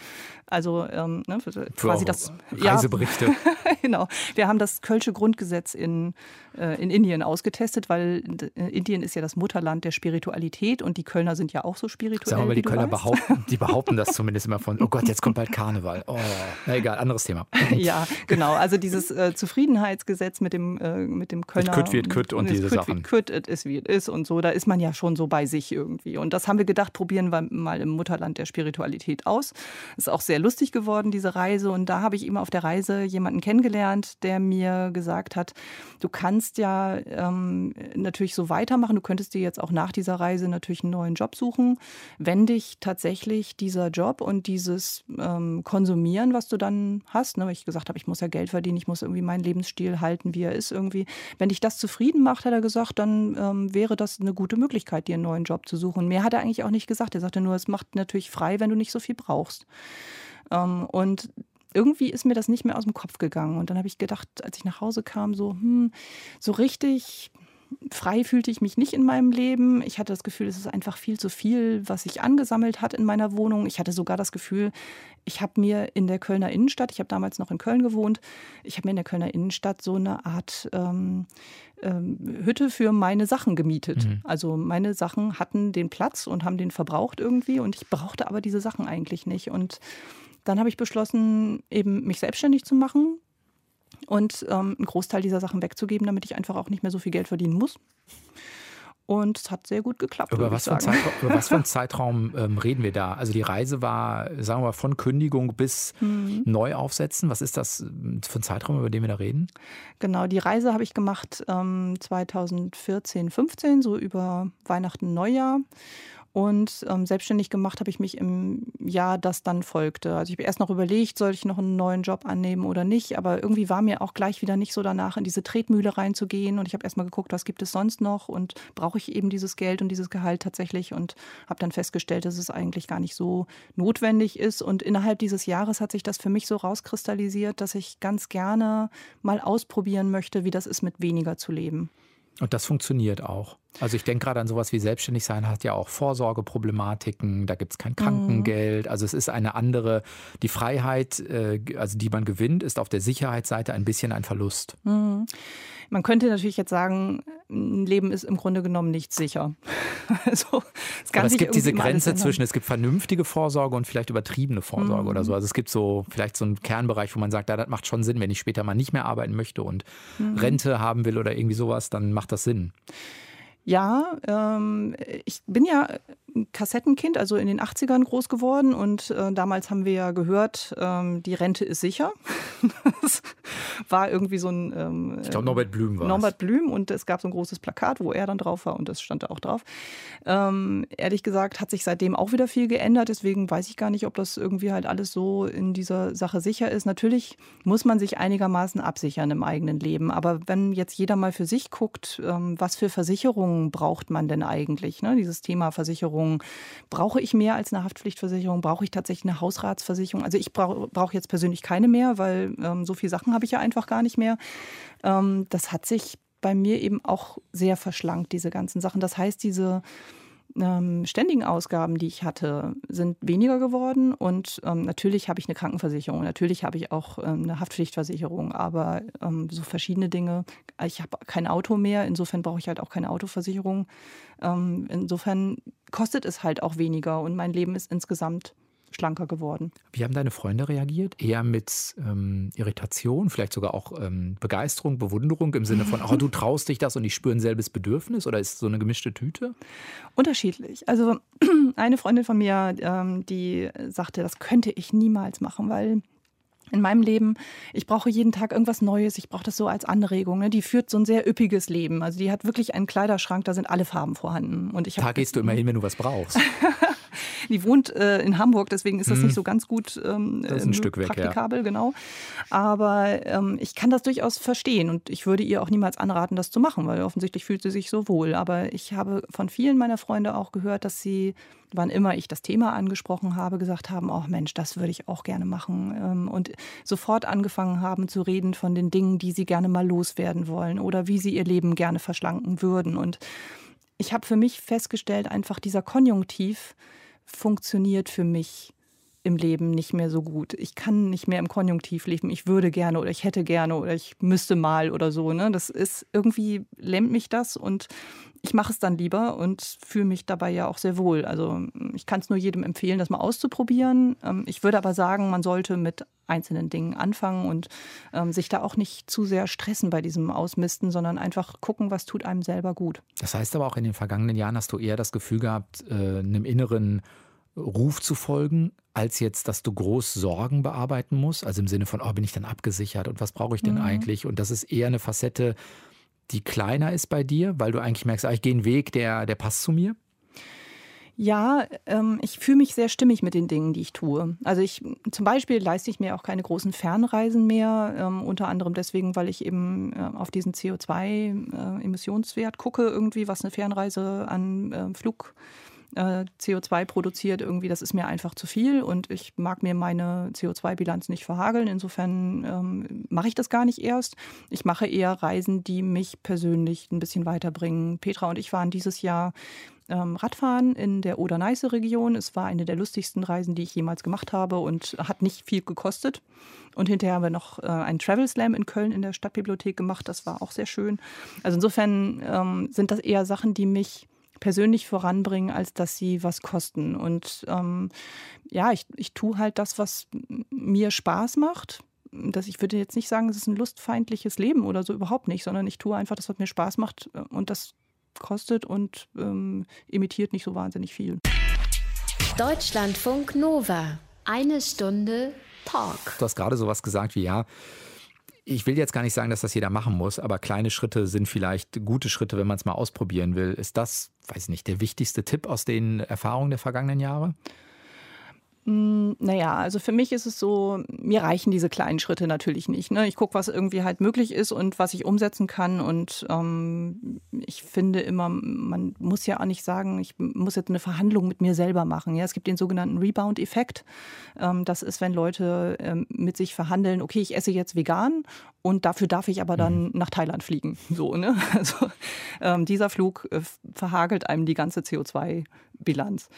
Also ähm, ne, quasi das Reiseberichte. Ja, genau. Wir haben das Kölsche Grundgesetz in, äh, in Indien ausgetestet, weil äh, Indien ist ja das Mutterland der Spiritualität und die Kölner sind ja auch so spirituell. Sagen wir mal, die Kölner behaupten, die behaupten das zumindest immer von, oh Gott, jetzt kommt bald Karneval. Oh, na egal, anderes Thema. ja, genau. Also dieses äh, Zufriedenheitsgesetz mit dem, äh, mit dem Kölner. Kütt wird Kütt und, und diese Sachen. Kütt, es ist wie es ist und so, da ist man ja schon so bei sich irgendwie. Und das das haben wir gedacht, probieren wir mal im Mutterland der Spiritualität aus. Ist auch sehr lustig geworden, diese Reise. Und da habe ich eben auf der Reise jemanden kennengelernt, der mir gesagt hat, du kannst ja ähm, natürlich so weitermachen. Du könntest dir jetzt auch nach dieser Reise natürlich einen neuen Job suchen, wenn dich tatsächlich dieser Job und dieses ähm, Konsumieren, was du dann hast, ne, weil ich gesagt habe, ich muss ja Geld verdienen, ich muss irgendwie meinen Lebensstil halten, wie er ist irgendwie. Wenn dich das zufrieden macht, hat er gesagt, dann ähm, wäre das eine gute Möglichkeit, dir einen neuen Job zu suchen. Mehr hat er eigentlich auch nicht gesagt. Er sagte nur, es macht natürlich frei, wenn du nicht so viel brauchst. Ähm, und irgendwie ist mir das nicht mehr aus dem Kopf gegangen. Und dann habe ich gedacht, als ich nach Hause kam, so, hm, so richtig frei fühlte ich mich nicht in meinem Leben. Ich hatte das Gefühl, es ist einfach viel zu viel, was sich angesammelt hat in meiner Wohnung. Ich hatte sogar das Gefühl, ich habe mir in der Kölner Innenstadt, ich habe damals noch in Köln gewohnt, ich habe mir in der Kölner Innenstadt so eine Art ähm, ähm, Hütte für meine Sachen gemietet. Mhm. Also meine Sachen hatten den Platz und haben den verbraucht irgendwie und ich brauchte aber diese Sachen eigentlich nicht. Und dann habe ich beschlossen, eben mich selbstständig zu machen, und ähm, einen Großteil dieser Sachen wegzugeben, damit ich einfach auch nicht mehr so viel Geld verdienen muss. Und es hat sehr gut geklappt. Über, was für, Zeitraum, über was für einen Zeitraum ähm, reden wir da? Also die Reise war, sagen wir mal, von Kündigung bis mhm. Neuaufsetzen. Was ist das ähm, für ein Zeitraum, über den wir da reden? Genau, die Reise habe ich gemacht ähm, 2014, 15, so über Weihnachten, Neujahr. Und ähm, selbstständig gemacht habe ich mich im Jahr, das dann folgte. Also ich habe erst noch überlegt, soll ich noch einen neuen Job annehmen oder nicht. Aber irgendwie war mir auch gleich wieder nicht so danach, in diese Tretmühle reinzugehen. Und ich habe erst mal geguckt, was gibt es sonst noch und brauche ich eben dieses Geld und dieses Gehalt tatsächlich. Und habe dann festgestellt, dass es eigentlich gar nicht so notwendig ist. Und innerhalb dieses Jahres hat sich das für mich so rauskristallisiert, dass ich ganz gerne mal ausprobieren möchte, wie das ist, mit weniger zu leben. Und das funktioniert auch. Also ich denke gerade an sowas wie selbstständig sein hat ja auch Vorsorgeproblematiken, da gibt es kein Krankengeld. Also es ist eine andere, die Freiheit, äh, also die man gewinnt, ist auf der Sicherheitsseite ein bisschen ein Verlust. Mhm. Man könnte natürlich jetzt sagen, ein Leben ist im Grunde genommen nicht sicher. also, es, Aber es gibt diese Grenze zwischen, es gibt vernünftige Vorsorge und vielleicht übertriebene Vorsorge mhm. oder so. Also es gibt so vielleicht so einen Kernbereich, wo man sagt, ja, das macht schon Sinn, wenn ich später mal nicht mehr arbeiten möchte und mhm. Rente haben will oder irgendwie sowas, dann macht das Sinn. Ja, ähm, ich bin ja Kassettenkind, also in den 80ern groß geworden und äh, damals haben wir ja gehört, ähm, die Rente ist sicher. das war irgendwie so ein. Ähm, ich glaube, Norbert Blüm war Norbert Blüm und es gab so ein großes Plakat, wo er dann drauf war und das stand da auch drauf. Ähm, ehrlich gesagt hat sich seitdem auch wieder viel geändert, deswegen weiß ich gar nicht, ob das irgendwie halt alles so in dieser Sache sicher ist. Natürlich muss man sich einigermaßen absichern im eigenen Leben, aber wenn jetzt jeder mal für sich guckt, ähm, was für Versicherungen braucht man denn eigentlich? Ne? Dieses Thema Versicherung Versicherung. Brauche ich mehr als eine Haftpflichtversicherung? Brauche ich tatsächlich eine Hausratsversicherung? Also ich brauche brauch jetzt persönlich keine mehr, weil ähm, so viele Sachen habe ich ja einfach gar nicht mehr. Ähm, das hat sich bei mir eben auch sehr verschlankt, diese ganzen Sachen. Das heißt, diese ähm, ständigen Ausgaben, die ich hatte, sind weniger geworden. Und ähm, natürlich habe ich eine Krankenversicherung, natürlich habe ich auch ähm, eine Haftpflichtversicherung, aber ähm, so verschiedene Dinge. Ich habe kein Auto mehr, insofern brauche ich halt auch keine Autoversicherung. Ähm, insofern kostet es halt auch weniger und mein Leben ist insgesamt schlanker geworden. Wie haben deine Freunde reagiert? Eher mit ähm, Irritation, vielleicht sogar auch ähm, Begeisterung, Bewunderung im Sinne von, oh, du traust dich das und ich spüre ein selbes Bedürfnis oder ist es so eine gemischte Tüte? Unterschiedlich. Also eine Freundin von mir, ähm, die sagte, das könnte ich niemals machen, weil in meinem Leben, ich brauche jeden Tag irgendwas Neues, ich brauche das so als Anregung. Ne? Die führt so ein sehr üppiges Leben. Also die hat wirklich einen Kleiderschrank, da sind alle Farben vorhanden. Und ich da gehst du immer hin, wenn du was brauchst. Die wohnt äh, in Hamburg, deswegen ist das nicht so ganz gut ähm, das ist ein äh, Stück weg, praktikabel, ja. genau. Aber ähm, ich kann das durchaus verstehen und ich würde ihr auch niemals anraten, das zu machen, weil offensichtlich fühlt sie sich so wohl. Aber ich habe von vielen meiner Freunde auch gehört, dass sie, wann immer ich das Thema angesprochen habe, gesagt haben, oh Mensch, das würde ich auch gerne machen. Ähm, und sofort angefangen haben zu reden von den Dingen, die sie gerne mal loswerden wollen oder wie sie ihr Leben gerne verschlanken würden. Und ich habe für mich festgestellt, einfach dieser Konjunktiv, funktioniert für mich im Leben nicht mehr so gut. Ich kann nicht mehr im Konjunktiv leben. Ich würde gerne oder ich hätte gerne oder ich müsste mal oder so. Ne? Das ist irgendwie lähmt mich das und ich mache es dann lieber und fühle mich dabei ja auch sehr wohl. Also ich kann es nur jedem empfehlen, das mal auszuprobieren. Ähm, ich würde aber sagen, man sollte mit einzelnen Dingen anfangen und ähm, sich da auch nicht zu sehr stressen bei diesem Ausmisten, sondern einfach gucken, was tut einem selber gut. Das heißt aber auch in den vergangenen Jahren hast du eher das Gefühl gehabt, äh, einem inneren Ruf zu folgen, als jetzt, dass du groß Sorgen bearbeiten musst. Also im Sinne von, oh, bin ich dann abgesichert und was brauche ich denn mhm. eigentlich? Und das ist eher eine Facette, die kleiner ist bei dir, weil du eigentlich merkst, ah, ich gehe einen Weg, der, der passt zu mir? Ja, ähm, ich fühle mich sehr stimmig mit den Dingen, die ich tue. Also ich zum Beispiel leiste ich mir auch keine großen Fernreisen mehr, ähm, unter anderem deswegen, weil ich eben äh, auf diesen CO2-Emissionswert äh, gucke, irgendwie, was eine Fernreise an äh, Flug äh, CO2 produziert, irgendwie, das ist mir einfach zu viel und ich mag mir meine CO2-Bilanz nicht verhageln. Insofern ähm, mache ich das gar nicht erst. Ich mache eher Reisen, die mich persönlich ein bisschen weiterbringen. Petra und ich waren dieses Jahr ähm, Radfahren in der Oder-Neiße-Region. Es war eine der lustigsten Reisen, die ich jemals gemacht habe und hat nicht viel gekostet. Und hinterher haben wir noch äh, einen Travel Slam in Köln in der Stadtbibliothek gemacht. Das war auch sehr schön. Also insofern ähm, sind das eher Sachen, die mich persönlich voranbringen, als dass sie was kosten. Und ähm, ja, ich, ich tue halt das, was mir Spaß macht. Das, ich würde jetzt nicht sagen, es ist ein lustfeindliches Leben oder so, überhaupt nicht, sondern ich tue einfach das, was mir Spaß macht äh, und das kostet und ähm, imitiert nicht so wahnsinnig viel. Deutschlandfunk Nova. Eine Stunde Talk. Du hast gerade sowas gesagt wie, ja, ich will jetzt gar nicht sagen, dass das jeder machen muss, aber kleine Schritte sind vielleicht gute Schritte, wenn man es mal ausprobieren will. Ist das, weiß nicht, der wichtigste Tipp aus den Erfahrungen der vergangenen Jahre? Hm, naja, also für mich ist es so, mir reichen diese kleinen Schritte natürlich nicht. Ne? Ich gucke, was irgendwie halt möglich ist und was ich umsetzen kann. Und ähm, ich finde immer, man muss ja auch nicht sagen, ich muss jetzt eine Verhandlung mit mir selber machen. Ja? Es gibt den sogenannten Rebound-Effekt. Ähm, das ist, wenn Leute ähm, mit sich verhandeln, okay, ich esse jetzt vegan und dafür darf ich aber dann mhm. nach Thailand fliegen. So, ne? Also ähm, dieser Flug äh, verhagelt einem die ganze CO2-Bilanz.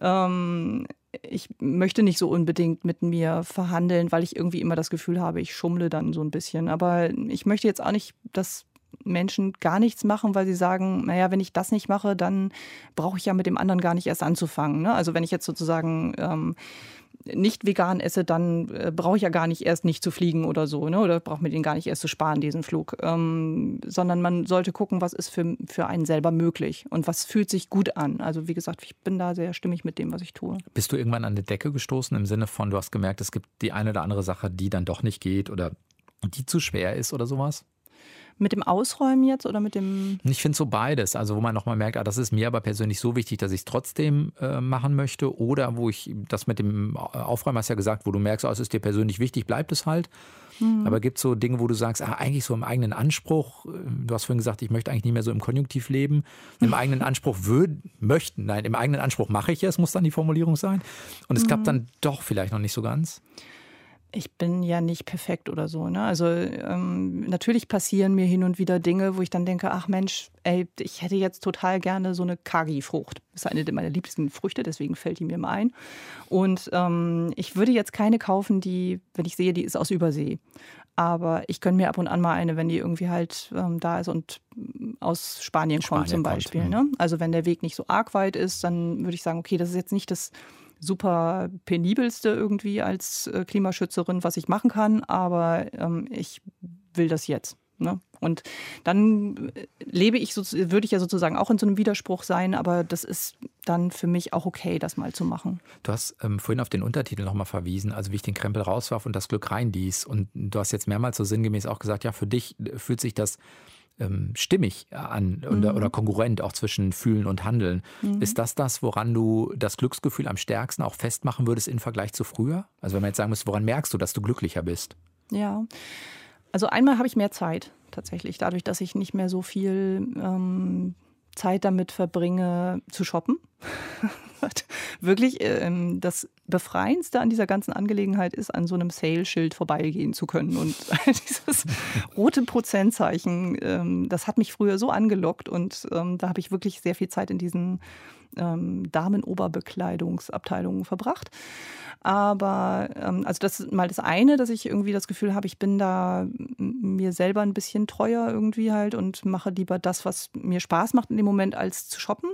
Ähm, ich möchte nicht so unbedingt mit mir verhandeln, weil ich irgendwie immer das Gefühl habe, ich schummle dann so ein bisschen. Aber ich möchte jetzt auch nicht, dass Menschen gar nichts machen, weil sie sagen, naja, wenn ich das nicht mache, dann brauche ich ja mit dem anderen gar nicht erst anzufangen. Ne? Also wenn ich jetzt sozusagen ähm, nicht vegan esse, dann äh, brauche ich ja gar nicht erst nicht zu fliegen oder so, ne? oder brauche mir den gar nicht erst zu sparen, diesen Flug. Ähm, sondern man sollte gucken, was ist für, für einen selber möglich und was fühlt sich gut an. Also wie gesagt, ich bin da sehr stimmig mit dem, was ich tue. Bist du irgendwann an die Decke gestoßen im Sinne von, du hast gemerkt, es gibt die eine oder andere Sache, die dann doch nicht geht oder die zu schwer ist oder sowas? Mit dem Ausräumen jetzt oder mit dem. Ich finde so beides. Also, wo man nochmal merkt, ah, das ist mir aber persönlich so wichtig, dass ich es trotzdem äh, machen möchte. Oder wo ich das mit dem Aufräumen hast ja gesagt, wo du merkst, oh, es ist dir persönlich wichtig, bleibt es halt. Mhm. Aber gibt es so Dinge, wo du sagst, ah, eigentlich so im eigenen Anspruch, äh, du hast vorhin gesagt, ich möchte eigentlich nicht mehr so im Konjunktiv leben. Im eigenen Anspruch würden, möchten, nein, im eigenen Anspruch mache ich es, muss dann die Formulierung sein. Und es mhm. klappt dann doch vielleicht noch nicht so ganz ich bin ja nicht perfekt oder so. Ne? Also ähm, natürlich passieren mir hin und wieder Dinge, wo ich dann denke, ach Mensch, ey, ich hätte jetzt total gerne so eine Kagi-Frucht. Das ist eine meiner liebsten Früchte, deswegen fällt die mir mal ein. Und ähm, ich würde jetzt keine kaufen, die, wenn ich sehe, die ist aus Übersee. Aber ich gönne mir ab und an mal eine, wenn die irgendwie halt ähm, da ist und aus Spanien, Spanien kommt zum Beispiel. Kommt, ne? Also wenn der Weg nicht so arg weit ist, dann würde ich sagen, okay, das ist jetzt nicht das super penibelste irgendwie als äh, Klimaschützerin, was ich machen kann, aber ähm, ich will das jetzt. Ne? Und dann äh, lebe ich, so, würde ich ja sozusagen auch in so einem Widerspruch sein, aber das ist dann für mich auch okay, das mal zu machen. Du hast ähm, vorhin auf den Untertitel nochmal verwiesen, also wie ich den Krempel rauswarf und das Glück reinließ. Und du hast jetzt mehrmals so sinngemäß auch gesagt, ja, für dich fühlt sich das ähm, stimmig an mhm. oder, oder konkurrent auch zwischen Fühlen und Handeln. Mhm. Ist das das, woran du das Glücksgefühl am stärksten auch festmachen würdest im Vergleich zu früher? Also wenn man jetzt sagen müsste, woran merkst du, dass du glücklicher bist? Ja, also einmal habe ich mehr Zeit tatsächlich, dadurch, dass ich nicht mehr so viel ähm, Zeit damit verbringe zu shoppen. Wirklich ähm, das Befreiendste an dieser ganzen Angelegenheit ist, an so einem Sale-Schild vorbeigehen zu können. Und dieses rote Prozentzeichen, ähm, das hat mich früher so angelockt und ähm, da habe ich wirklich sehr viel Zeit in diesen ähm, Damenoberbekleidungsabteilung verbracht. Aber ähm, also das ist mal das eine, dass ich irgendwie das Gefühl habe, ich bin da mir selber ein bisschen treuer irgendwie halt und mache lieber das, was mir Spaß macht in dem Moment, als zu shoppen.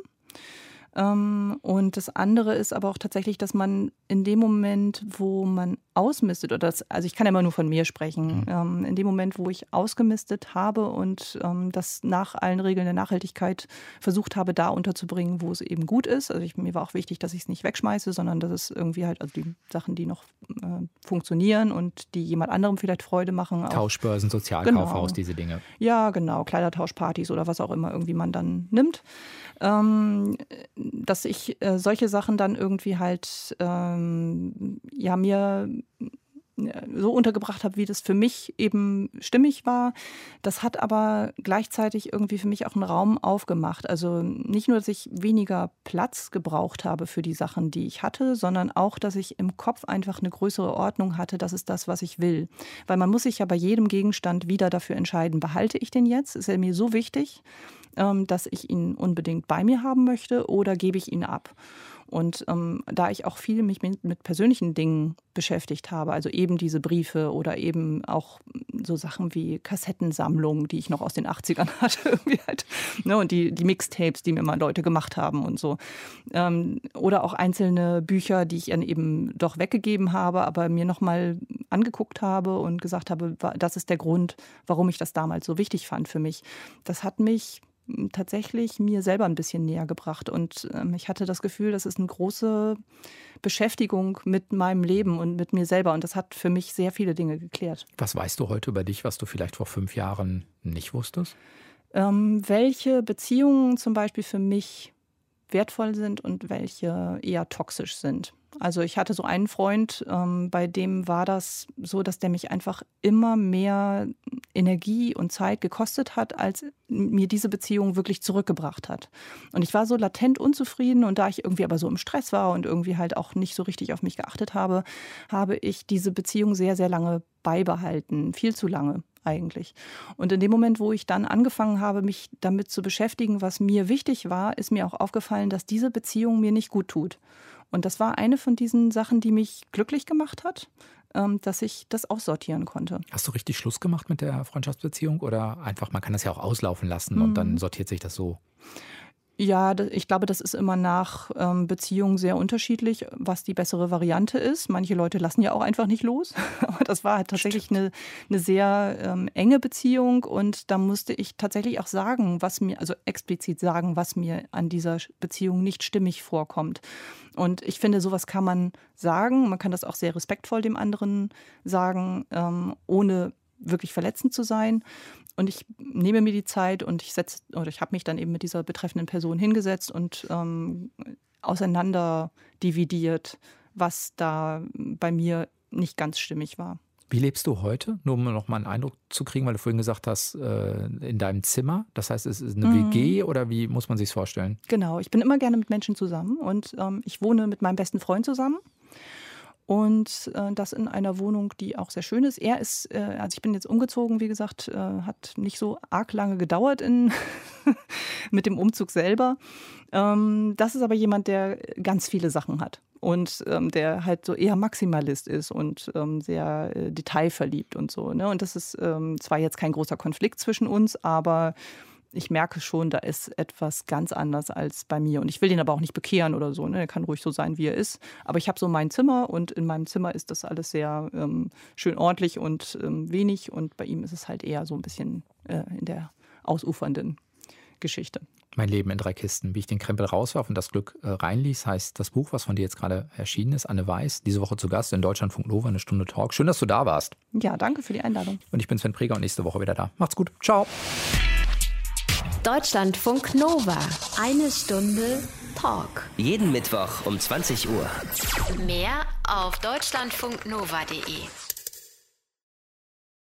Ähm, und das andere ist aber auch tatsächlich, dass man in dem Moment, wo man ausmistet, oder das, also ich kann ja immer nur von mir sprechen, mhm. ähm, in dem Moment, wo ich ausgemistet habe und ähm, das nach allen Regeln der Nachhaltigkeit versucht habe, da unterzubringen, wo es eben gut ist. Also ich, mir war auch wichtig, dass ich es nicht wegschmeiße, sondern dass es irgendwie halt, also die Sachen, die noch äh, funktionieren und die jemand anderem vielleicht Freude machen. Tauschbörsen, Sozialkaufhaus, genau. diese Dinge. Ja, genau, Kleidertauschpartys oder was auch immer irgendwie man dann nimmt. Ähm, dass ich äh, solche Sachen dann irgendwie halt ähm, ja mir so untergebracht habe, wie das für mich eben stimmig war. Das hat aber gleichzeitig irgendwie für mich auch einen Raum aufgemacht. Also nicht nur, dass ich weniger Platz gebraucht habe für die Sachen, die ich hatte, sondern auch, dass ich im Kopf einfach eine größere Ordnung hatte. Das ist das, was ich will. Weil man muss sich ja bei jedem Gegenstand wieder dafür entscheiden, behalte ich den jetzt? Ist er mir so wichtig, ähm, dass ich ihn unbedingt bei mir haben möchte oder gebe ich ihn ab? Und ähm, da ich auch viel mich mit, mit, persönlichen Dingen beschäftigt habe, also eben diese Briefe oder eben auch so Sachen wie Kassettensammlungen, die ich noch aus den 80ern hatte, irgendwie halt, ne, und die, die Mixtapes, die mir mal Leute gemacht haben und so. Ähm, oder auch einzelne Bücher, die ich dann eben doch weggegeben habe, aber mir nochmal angeguckt habe und gesagt habe, das ist der Grund, warum ich das damals so wichtig fand für mich. Das hat mich tatsächlich mir selber ein bisschen näher gebracht. Und ähm, ich hatte das Gefühl, das ist eine große Beschäftigung mit meinem Leben und mit mir selber. Und das hat für mich sehr viele Dinge geklärt. Was weißt du heute über dich, was du vielleicht vor fünf Jahren nicht wusstest? Ähm, welche Beziehungen zum Beispiel für mich wertvoll sind und welche eher toxisch sind. Also ich hatte so einen Freund, ähm, bei dem war das so, dass der mich einfach immer mehr Energie und Zeit gekostet hat, als mir diese Beziehung wirklich zurückgebracht hat. Und ich war so latent unzufrieden und da ich irgendwie aber so im Stress war und irgendwie halt auch nicht so richtig auf mich geachtet habe, habe ich diese Beziehung sehr, sehr lange beibehalten, viel zu lange eigentlich. Und in dem Moment, wo ich dann angefangen habe, mich damit zu beschäftigen, was mir wichtig war, ist mir auch aufgefallen, dass diese Beziehung mir nicht gut tut. Und das war eine von diesen Sachen, die mich glücklich gemacht hat, ähm, dass ich das aussortieren konnte. Hast du richtig Schluss gemacht mit der Freundschaftsbeziehung oder einfach, man kann das ja auch auslaufen lassen und dann mhm. sortiert sich das so? Ja, ich glaube, das ist immer nach ähm, Beziehungen sehr unterschiedlich, was die bessere Variante ist. Manche Leute lassen ja auch einfach nicht los. Aber das war halt tatsächlich eine, eine sehr ähm, enge Beziehung und da musste ich tatsächlich auch sagen, was mir, also explizit sagen, was mir an dieser Beziehung nicht stimmig vorkommt. Und ich finde, sowas kann man sagen. Man kann das auch sehr respektvoll dem anderen sagen, ähm, ohne wirklich verletzend zu sein. Und ich nehme mir die Zeit und ich setze, oder ich habe mich dann eben mit dieser betreffenden Person hingesetzt und ähm, auseinander dividiert, was da bei mir nicht ganz stimmig war. Wie lebst du heute? Nur um noch mal einen Eindruck zu kriegen, weil du vorhin gesagt hast, äh, in deinem Zimmer. Das heißt, es ist eine mhm. WG oder wie muss man sich vorstellen? Genau, ich bin immer gerne mit Menschen zusammen und ähm, ich wohne mit meinem besten Freund zusammen. Und äh, das in einer Wohnung, die auch sehr schön ist. Er ist, äh, also ich bin jetzt umgezogen, wie gesagt, äh, hat nicht so arg lange gedauert in, mit dem Umzug selber. Ähm, das ist aber jemand, der ganz viele Sachen hat und ähm, der halt so eher Maximalist ist und ähm, sehr äh, detailverliebt und so. Ne? Und das ist ähm, zwar jetzt kein großer Konflikt zwischen uns, aber ich merke schon, da ist etwas ganz anders als bei mir. Und ich will den aber auch nicht bekehren oder so. Ne? Er kann ruhig so sein, wie er ist. Aber ich habe so mein Zimmer und in meinem Zimmer ist das alles sehr ähm, schön ordentlich und ähm, wenig. Und bei ihm ist es halt eher so ein bisschen äh, in der ausufernden Geschichte. Mein Leben in drei Kisten, wie ich den Krempel rauswarf und das Glück äh, reinließ, heißt das Buch, was von dir jetzt gerade erschienen ist. Anne Weiß, diese Woche zu Gast in Deutschlandfunk Nova, eine Stunde Talk. Schön, dass du da warst. Ja, danke für die Einladung. Und ich bin Sven Preger und nächste Woche wieder da. Macht's gut. Ciao. Deutschlandfunk Nova. Eine Stunde Talk. Jeden Mittwoch um 20 Uhr. Mehr auf deutschlandfunknova.de.